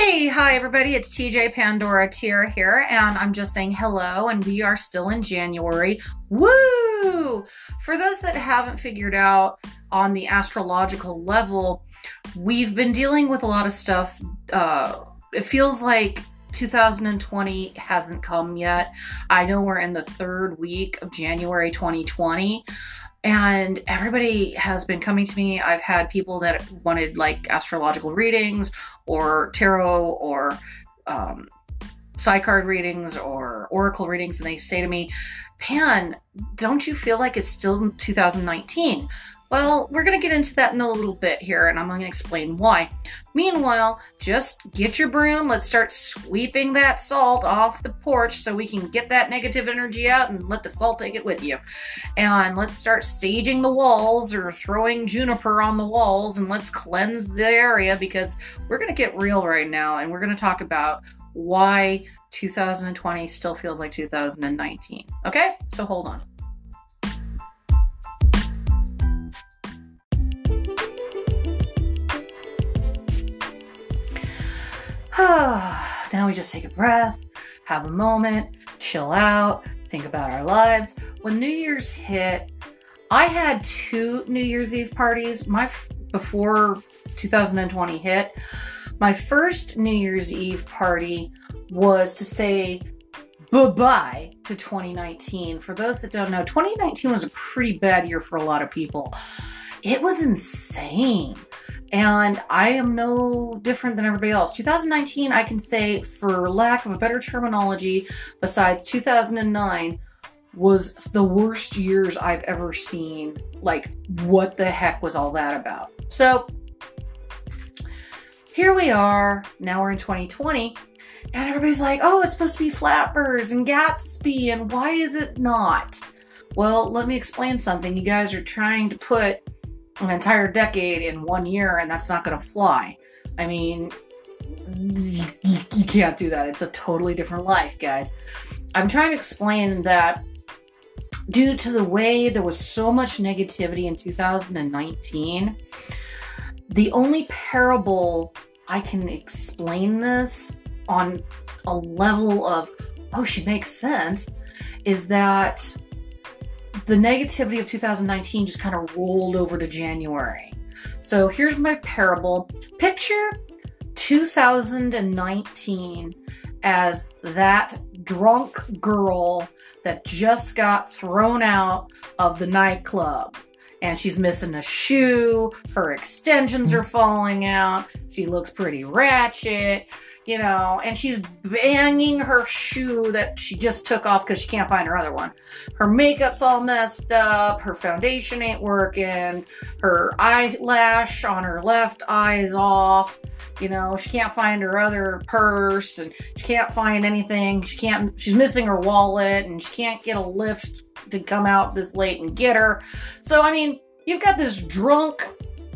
Hey, hi everybody. It's TJ Pandora Tier here, and I'm just saying hello, and we are still in January. Woo! For those that haven't figured out on the astrological level, we've been dealing with a lot of stuff. Uh, it feels like 2020 hasn't come yet. I know we're in the third week of January 2020 and everybody has been coming to me. I've had people that wanted like astrological readings or tarot or um, psi card readings or oracle readings, and they say to me, Pan, don't you feel like it's still 2019? Well, we're going to get into that in a little bit here, and I'm going to explain why. Meanwhile, just get your broom. Let's start sweeping that salt off the porch so we can get that negative energy out and let the salt take it with you. And let's start saging the walls or throwing juniper on the walls and let's cleanse the area because we're going to get real right now and we're going to talk about why 2020 still feels like 2019. Okay? So hold on. now we just take a breath, have a moment, chill out, think about our lives. When New Year's hit, I had two New Year's Eve parties. My before 2020 hit, my first New Year's Eve party was to say bye-bye to 2019. For those that don't know, 2019 was a pretty bad year for a lot of people. It was insane. And I am no different than everybody else. 2019, I can say, for lack of a better terminology, besides 2009, was the worst years I've ever seen. Like, what the heck was all that about? So, here we are. Now we're in 2020. And everybody's like, oh, it's supposed to be Flappers and Gatsby, and why is it not? Well, let me explain something. You guys are trying to put an entire decade in one year, and that's not going to fly. I mean, you, you can't do that. It's a totally different life, guys. I'm trying to explain that due to the way there was so much negativity in 2019, the only parable I can explain this on a level of, oh, she makes sense, is that the negativity of 2019 just kind of rolled over to January. So here's my parable. Picture 2019 as that drunk girl that just got thrown out of the nightclub. And she's missing a shoe, her extensions are falling out, she looks pretty ratchet you know, and she's banging her shoe that she just took off because she can't find her other one. Her makeup's all messed up, her foundation ain't working, her eyelash on her left eye is off. You know, she can't find her other purse and she can't find anything. She can't, she's missing her wallet and she can't get a lift to come out this late and get her. So, I mean, you've got this drunk,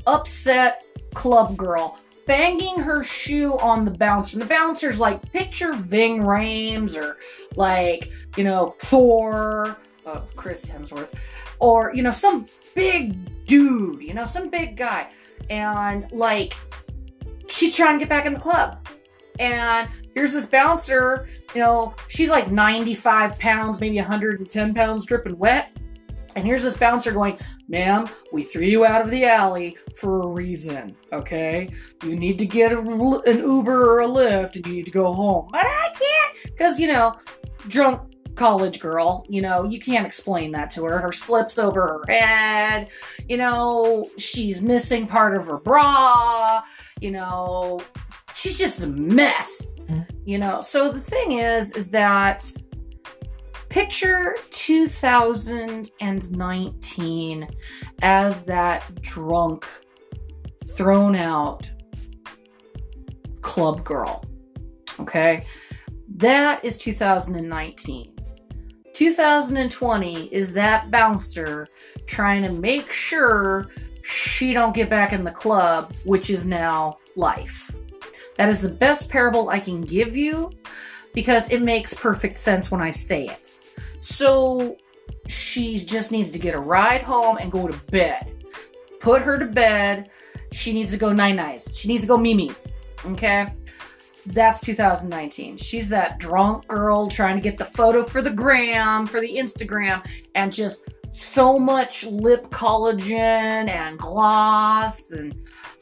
upset club girl banging her shoe on the bouncer. And the bouncer's like, picture Ving Rhames or like, you know, Thor, uh, Chris Hemsworth, or, you know, some big dude, you know, some big guy. And like, she's trying to get back in the club. And here's this bouncer, you know, she's like 95 pounds, maybe 110 pounds dripping wet. And here's this bouncer going, ma'am, we threw you out of the alley for a reason, okay? You need to get a, an Uber or a Lyft and you need to go home. But I can't, because, you know, drunk college girl, you know, you can't explain that to her. Her slips over her head, you know, she's missing part of her bra, you know, she's just a mess, mm-hmm. You know. So the thing is, is that Picture 2019 as that drunk, thrown out club girl. Okay? That is 2019. 2020 is that bouncer trying to make sure she don't get back in the club, which is now life. That is the best parable I can give you because it makes perfect sense when I say it. So she just needs to get a ride home and go to bed. Put her to bed. She needs to go nine nights. She needs to go mimi's. Okay. That's 2019. She's that drunk girl trying to get the photo for the gram, for the Instagram, and just so much lip collagen and gloss and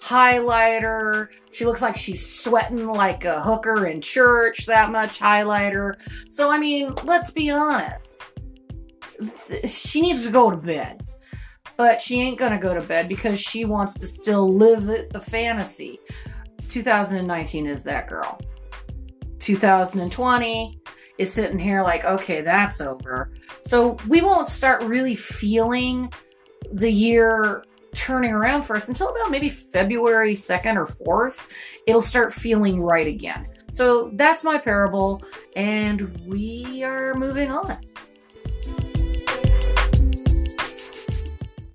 highlighter. She looks like she's sweating like a hooker in church, that much highlighter. So, I mean, let's be honest. She needs to go to bed. But she ain't gonna go to bed because she wants to still live the fantasy. 2019 is that girl. 2020 is sitting here like, okay, that's over. So we won't start really feeling the year turning around for us until about maybe February 2nd or 4th. It'll start feeling right again. So that's my parable, and we are moving on.